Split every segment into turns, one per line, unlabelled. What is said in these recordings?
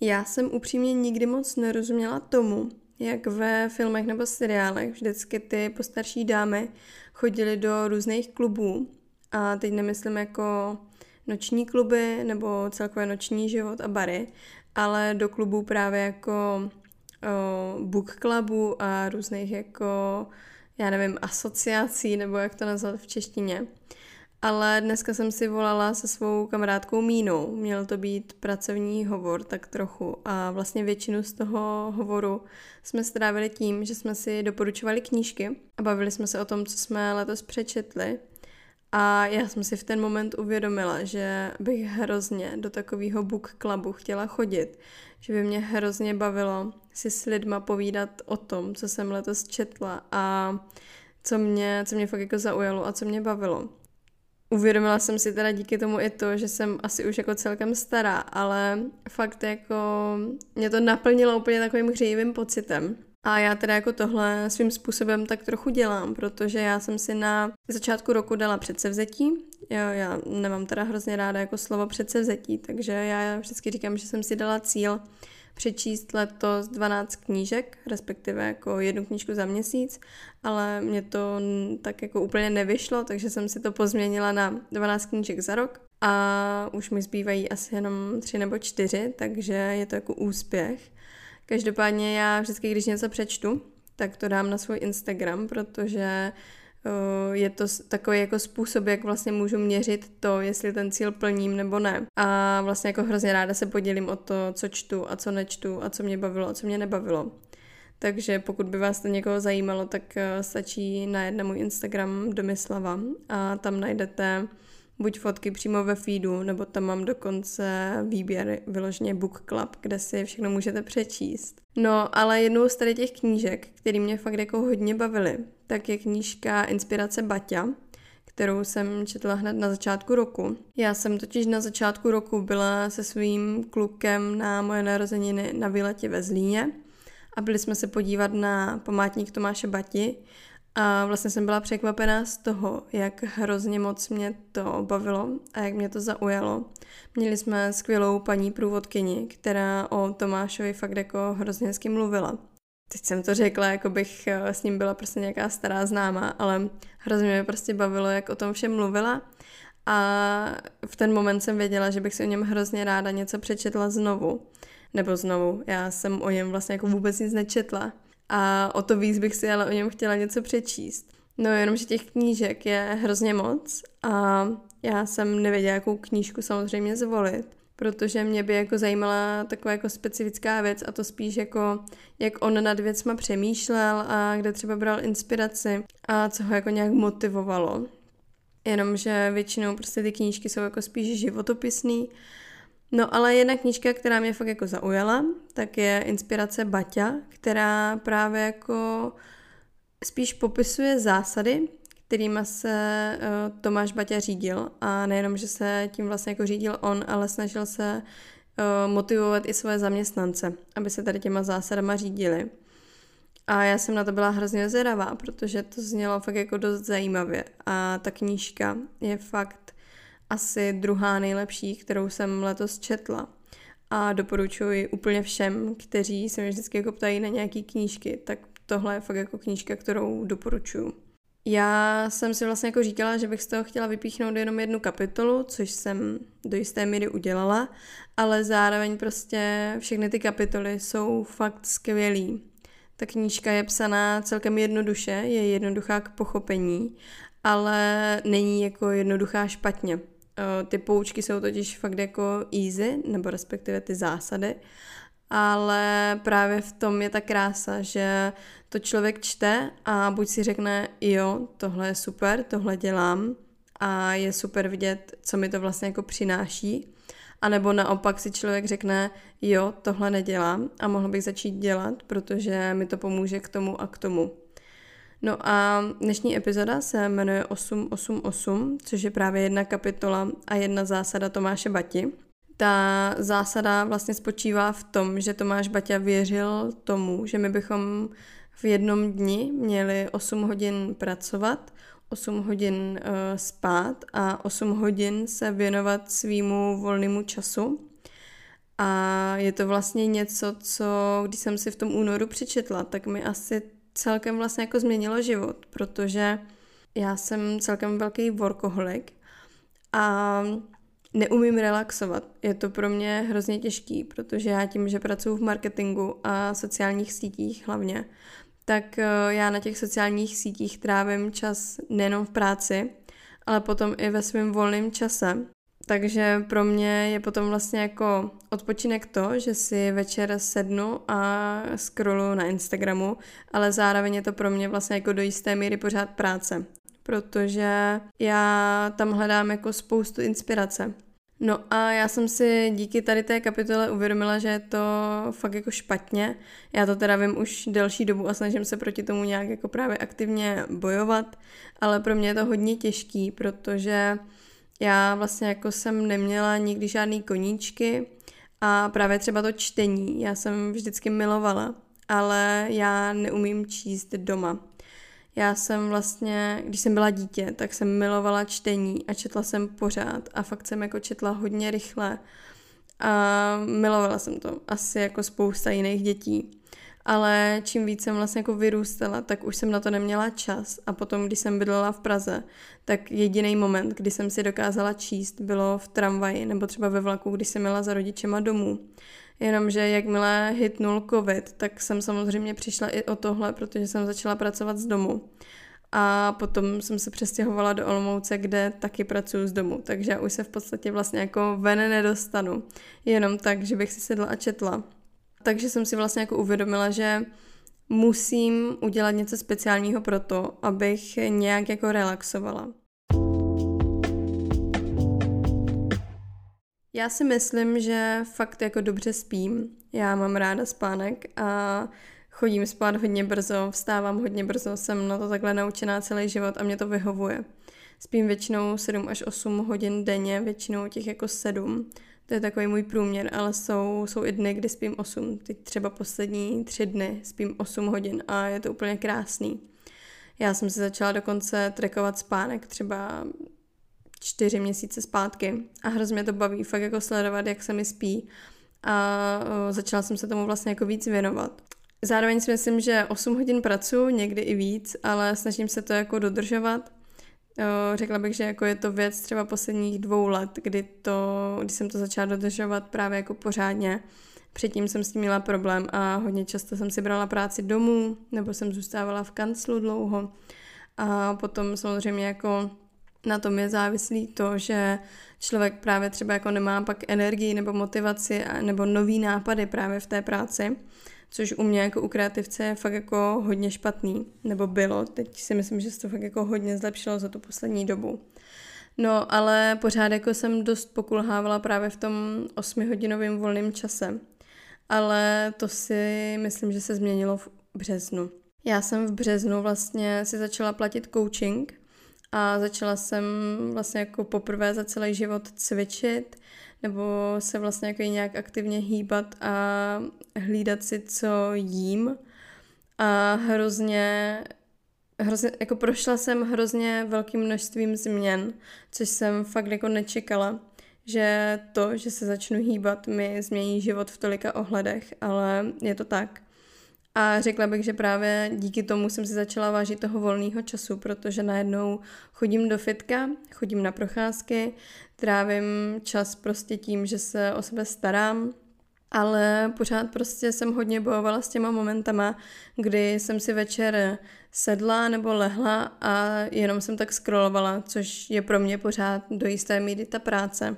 Já jsem upřímně nikdy moc nerozuměla tomu, jak ve filmech nebo seriálech vždycky ty postarší dámy chodily do různých klubů. A teď nemyslím jako noční kluby nebo celkově noční život a bary, ale do klubů právě jako o, book clubů a různých jako, já nevím, asociací, nebo jak to nazvat v češtině. Ale dneska jsem si volala se svou kamarádkou Mínou. Měl to být pracovní hovor tak trochu a vlastně většinu z toho hovoru jsme strávili tím, že jsme si doporučovali knížky a bavili jsme se o tom, co jsme letos přečetli. A já jsem si v ten moment uvědomila, že bych hrozně do takového book clubu chtěla chodit, že by mě hrozně bavilo si s lidma povídat o tom, co jsem letos četla a co mě, co mě fakt jako zaujalo a co mě bavilo. Uvědomila jsem si teda díky tomu i to, že jsem asi už jako celkem stará, ale fakt jako mě to naplnilo úplně takovým hřejivým pocitem. A já teda jako tohle svým způsobem tak trochu dělám, protože já jsem si na začátku roku dala předsevzetí. Jo, já nemám teda hrozně ráda jako slovo předsevzetí, takže já vždycky říkám, že jsem si dala cíl přečíst letos 12 knížek, respektive jako jednu knížku za měsíc, ale mě to tak jako úplně nevyšlo, takže jsem si to pozměnila na 12 knížek za rok a už mi zbývají asi jenom tři nebo čtyři, takže je to jako úspěch. Každopádně já vždycky, když něco přečtu, tak to dám na svůj Instagram, protože je to takový jako způsob, jak vlastně můžu měřit to, jestli ten cíl plním nebo ne. A vlastně jako hrozně ráda se podělím o to, co čtu a co nečtu a co mě bavilo a co mě nebavilo. Takže pokud by vás to někoho zajímalo, tak e, stačí na můj Instagram Domislava a tam najdete buď fotky přímo ve feedu, nebo tam mám dokonce výběr vyloženě Book Club, kde si všechno můžete přečíst. No, ale jednou z tady těch knížek, které mě fakt jako hodně bavily, tak je knížka Inspirace Baťa, kterou jsem četla hned na začátku roku. Já jsem totiž na začátku roku byla se svým klukem na moje narozeniny na výletě ve Zlíně a byli jsme se podívat na památník Tomáše Bati a vlastně jsem byla překvapená z toho, jak hrozně moc mě to bavilo a jak mě to zaujalo. Měli jsme skvělou paní průvodkyni, která o Tomášovi fakt jako hrozně hezky mluvila. Teď jsem to řekla, jako bych eh, s ním byla prostě nějaká stará známá, ale hrozně mě prostě bavilo, jak o tom všem mluvila. A v ten moment jsem věděla, že bych si o něm hrozně ráda něco přečetla znovu. Nebo znovu, já jsem o něm vlastně jako vůbec nic nečetla a o to víc bych si ale o něm chtěla něco přečíst. No jenom, že těch knížek je hrozně moc a já jsem nevěděla, jakou knížku samozřejmě zvolit, protože mě by jako zajímala taková jako specifická věc a to spíš jako, jak on nad věcma přemýšlel a kde třeba bral inspiraci a co ho jako nějak motivovalo. Jenomže většinou prostě ty knížky jsou jako spíš životopisný No ale jedna knížka, která mě fakt jako zaujala, tak je Inspirace Baťa, která právě jako spíš popisuje zásady, kterými se uh, Tomáš Baťa řídil a nejenom, že se tím vlastně jako řídil on, ale snažil se uh, motivovat i svoje zaměstnance, aby se tady těma zásadama řídili. A já jsem na to byla hrozně zvědavá, protože to znělo fakt jako dost zajímavě a ta knížka je fakt asi druhá nejlepší, kterou jsem letos četla. A doporučuji úplně všem, kteří se mě vždycky jako ptají na nějaké knížky, tak tohle je fakt jako knížka, kterou doporučuji. Já jsem si vlastně jako říkala, že bych z toho chtěla vypíchnout jenom jednu kapitolu, což jsem do jisté míry udělala, ale zároveň prostě všechny ty kapitoly jsou fakt skvělý. Ta knížka je psaná celkem jednoduše, je jednoduchá k pochopení, ale není jako jednoduchá špatně. Eh, ty poučky jsou totiž fakt jako easy, nebo respektive ty zásady, ale právě v tom je ta krása, že to člověk čte a buď si řekne, jo, tohle je super, tohle dělám a je super vidět, co mi to vlastně jako přináší, a nebo naopak si člověk řekne, jo, tohle nedělám a mohl bych začít dělat, protože mi to pomůže k tomu a k tomu. No a dnešní epizoda se jmenuje 888, což je právě jedna kapitola a jedna zásada Tomáše Bati. Ta zásada vlastně spočívá v tom, že Tomáš Baťa věřil tomu, že my bychom v jednom dni měli 8 hodin pracovat, 8 hodin uh, spát a 8 hodin se věnovat svýmu volnému času. A je to vlastně něco, co když jsem si v tom únoru přečetla, tak mi asi celkem vlastně jako změnilo život, protože já jsem celkem velký workoholik a neumím relaxovat. Je to pro mě hrozně těžký, protože já tím, že pracuji v marketingu a sociálních sítích hlavně, tak eh, já na těch sociálních sítích trávím čas nejenom v práci, ale potom i ve svém volném čase. Takže pro mě je potom vlastně jako odpočinek to, že si večer sednu a scrollu na Instagramu, ale zároveň je to pro mě vlastně jako do jisté míry pořád práce, protože já tam hledám jako spoustu inspirace. No a já jsem si díky tady té kapitole uvědomila, že je to fakt jako špatně. Já to teda vím už delší dobu a snažím se proti tomu nějak jako právě aktivně bojovat, ale pro mě je to hodně těžký, protože já vlastně jako jsem neměla nikdy žádný koníčky a právě třeba to čtení, já jsem vždycky milovala, ale já neumím číst doma. Já jsem vlastně, když jsem byla dítě, tak jsem milovala čtení a četla jsem pořád a fakt jsem jako četla hodně rychle a milovala jsem to, asi jako spousta jiných dětí. Ale čím víc jsem vlastně jako vyrůstala, tak už jsem na to neměla čas a potom, když jsem bydlela v Praze, tak jediný moment, kdy jsem si dokázala číst, bylo v tramvaji nebo třeba ve vlaku, když jsem měla za rodičema domů. Jenomže jakmile hitnul covid, tak jsem samozřejmě přišla i o tohle, protože jsem začala pracovat z domu. A potom jsem se přestěhovala do Olomouce, kde taky pracuji z domu, takže už se v podstatě vlastně jako ven nedostanu. Jenom tak, že bych si sedla a četla. Takže jsem si vlastně jako uvědomila, že musím udělat něco speciálního pro to, abych nějak jako relaxovala. Já si myslím, že fakt jako dobře spím. Já mám ráda spánek a chodím spát hodně brzo, vstávám hodně brzo, jsem na to takhle naučená celý život a mě to vyhovuje. Spím většinou 7 až 8 hodin denně, většinou těch jako 7. To je takový můj průměr, ale jsou, jsou i dny, kdy spím 8. Teď třeba poslední tři dny spím 8 hodin a je to úplně krásný. Já jsem si začala dokonce trekovat spánek třeba čtyři měsíce zpátky a hrozně to baví fakt jako sledovat, jak se mi spí a začala jsem se tomu vlastně jako víc věnovat. Zároveň si myslím, že 8 hodin pracuji, někdy i víc, ale snažím se to jako dodržovat. Řekla bych, že jako je to věc třeba posledních dvou let, kdy, to, kdy jsem to začala dodržovat právě jako pořádně. Předtím jsem s tím měla problém a hodně často jsem si brala práci domů, nebo jsem zůstávala v kanclu dlouho. A potom samozřejmě jako na tom je závislý to, že člověk právě třeba jako nemá pak energii nebo motivaci nebo nový nápady právě v té práci, což u mě jako u kreativce je fakt jako hodně špatný, nebo bylo. Teď si myslím, že se to fakt jako hodně zlepšilo za tu poslední dobu. No, ale pořád jako jsem dost pokulhávala právě v tom osmihodinovém volném čase. Ale to si myslím, že se změnilo v březnu. Já jsem v březnu vlastně si začala platit coaching a začala jsem vlastně jako poprvé za celý život cvičit nebo se vlastně jako nějak aktivně hýbat a hlídat si, co jím a hrozně hrozně, jako prošla jsem hrozně velkým množstvím změn, což jsem fakt jako nečekala, že to, že se začnu hýbat, mi změní život v tolika ohledech, ale je to tak. A řekla bych, že právě díky tomu jsem si začala vážit toho volného času, protože najednou chodím do fitka, chodím na procházky, trávím čas prostě tím, že se o sebe starám, ale pořád prostě jsem hodně bojovala s těma momentama, kdy jsem si večer sedla nebo lehla a jenom jsem tak scrollovala, což je pro mě pořád do jisté míry ta práce.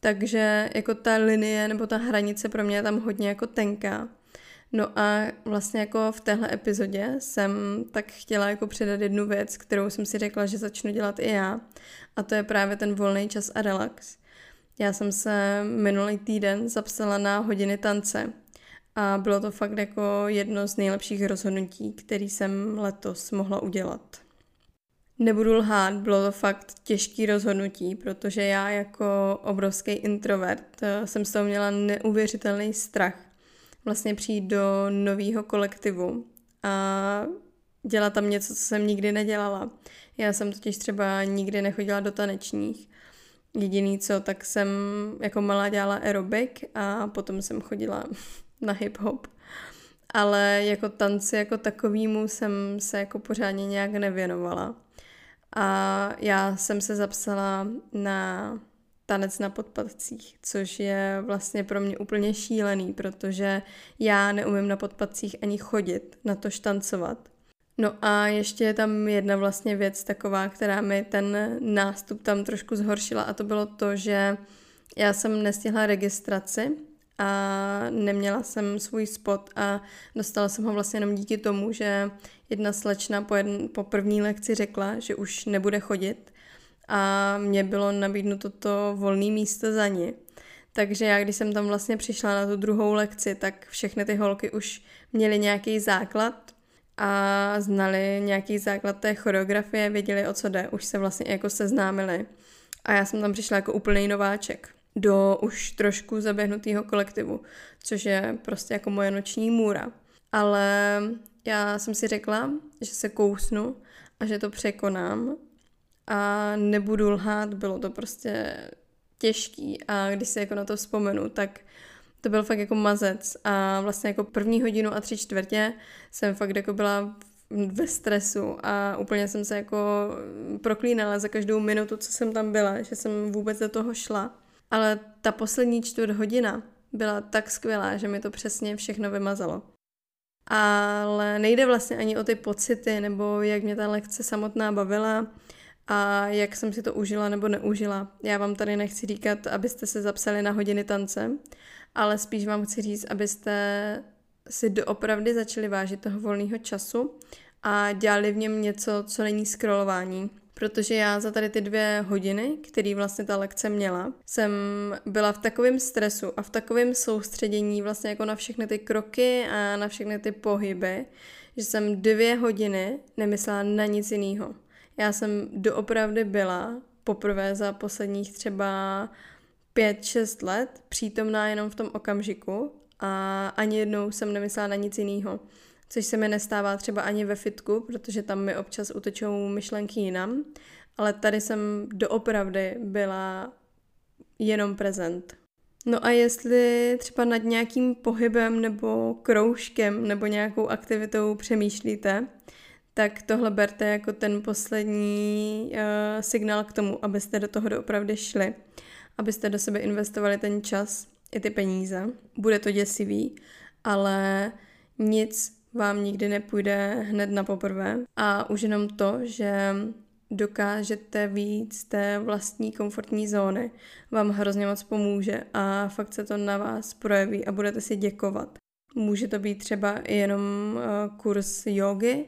Takže jako ta linie nebo ta hranice pro mě je tam hodně jako tenká. No a vlastně jako v téhle epizodě jsem tak chtěla jako předat jednu věc, kterou jsem si řekla, že začnu dělat i já. A to je právě ten volný čas a relax. Já jsem se minulý týden zapsala na hodiny tance a bylo to fakt jako jedno z nejlepších rozhodnutí, který jsem letos mohla udělat. Nebudu lhát, bylo to fakt těžký rozhodnutí, protože já jako obrovský introvert eh, jsem z toho měla neuvěřitelný strach vlastně přijít do nového kolektivu a dělat tam něco, co jsem nikdy nedělala. Já jsem totiž třeba nikdy nechodila do tanečních. Jediný co, tak jsem jako malá dělala aerobik a potom jsem chodila na hip-hop. Ale jako tanci jako takovýmu jsem se jako pořádně nějak nevěnovala. A já jsem se zapsala na tanec na podpadcích, což je vlastně pro mě úplně šílený, protože já neumím na podpadcích ani chodit, na to štancovat. No a ještě je tam jedna vlastně věc taková, která mi ten nástup tam trošku zhoršila a to bylo to, že já jsem nestihla registraci a neměla jsem svůj spot a dostala jsem ho vlastně jenom díky tomu, že jedna slečna po, jedn, po první lekci řekla, že už nebude chodit a mě bylo nabídnuto to volné místo za ní. Takže já, když jsem tam vlastně přišla na tu druhou lekci, tak všechny ty holky už měly nějaký základ a znali nějaký základ té choreografie, věděli, o co jde, už se vlastně jako seznámili. A já jsem tam přišla jako úplný nováček do už trošku zaběhnutého kolektivu, což je prostě jako moje noční můra. Ale já jsem si řekla, že se kousnu a že to překonám a nebudu lhát, bylo to prostě těžký a když se jako na to vzpomenu, tak to byl fakt jako mazec a vlastně jako první hodinu a tři čtvrtě jsem fakt jako byla ve stresu a úplně jsem se jako proklínala za každou minutu, co jsem tam byla, že jsem vůbec do toho šla. Ale ta poslední čtvrt hodina byla tak skvělá, že mi to přesně všechno vymazalo. Ale nejde vlastně ani o ty pocity, nebo jak mě ta lekce samotná bavila a jak jsem si to užila nebo neužila. Já vám tady nechci říkat, abyste se zapsali na hodiny tance, ale spíš vám chci říct, abyste si doopravdy začali vážit toho volného času a dělali v něm něco, co není scrollování, protože já za tady ty dvě hodiny, které vlastně ta lekce měla, jsem byla v takovém stresu a v takovém soustředění vlastně jako na všechny ty kroky a na všechny ty pohyby, že jsem dvě hodiny nemyslela na nic jiného. Já jsem doopravdy byla poprvé za posledních třeba pět, šest let přítomná jenom v tom okamžiku a ani jednou jsem nemyslela na nic jiného což se mi nestává třeba ani ve fitku, protože tam mi občas utečou myšlenky jinam, ale tady jsem doopravdy byla jenom prezent. No a jestli třeba nad nějakým pohybem nebo kroužkem nebo nějakou aktivitou přemýšlíte, tak tohle berte jako ten poslední uh, signál k tomu, abyste do toho doopravdy šli, abyste do sebe investovali ten čas i ty peníze. Bude to děsivý, ale nic vám nikdy nepůjde hned na poprvé. A už jenom to, že dokážete víc té vlastní komfortní zóny, vám hrozně moc pomůže a fakt se to na vás projeví a budete si děkovat. Může to být třeba jenom eh, kurz jogy,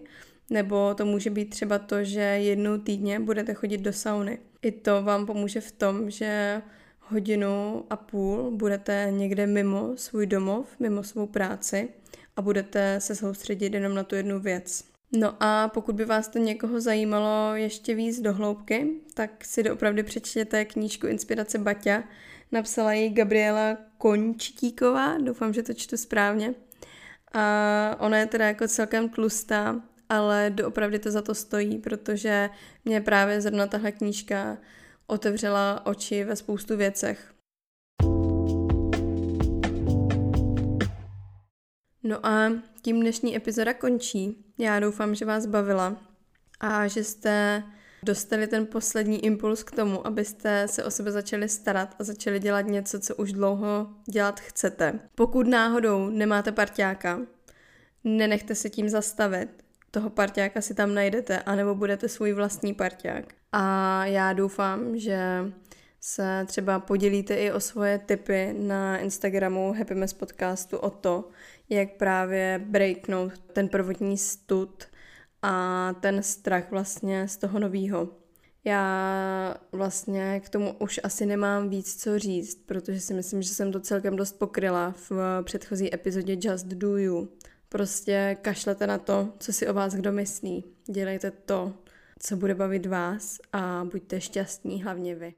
nebo to může být třeba to, že jednou týdně budete chodit do sauny. I to vám pomůže v tom, že hodinu a půl budete někde mimo svůj domov, mimo svou práci a budete se soustředit jenom na tu jednu věc. No a pokud by vás to někoho zajímalo ještě víc do hloubky, tak si doopravdy přečtěte knížku Inspirace Baťa. Napsala ji Gabriela Končitíková, doufám, že to čtu správně. A ona je teda jako celkem tlustá, ale doopravdy to za to stojí, protože mě právě zrovna tahle knížka otevřela oči ve spoustu věcech. No a tím dnešní epizoda končí. Já doufám, že vás bavila a že jste dostali ten poslední impuls k tomu, abyste se o sebe začali starat a začali dělat něco, co už dlouho dělat chcete. Pokud náhodou nemáte parťáka, nenechte se tím zastavit. Toho parťáka si tam najdete, anebo budete svůj vlastní parťák. A já doufám, že se třeba podělíte i o svoje tipy na Instagramu Happy Mess Podcastu o to, jak právě breaknout ten prvotní stud a ten strach vlastně z toho novýho. Já vlastně k tomu už asi nemám víc co říct, protože si myslím, že jsem to celkem dost pokryla v předchozí epizodě Just Do You. Prostě kašlete na to, co si o vás kdo myslí. Dělejte to, co bude bavit vás a buďte šťastní hlavně vy.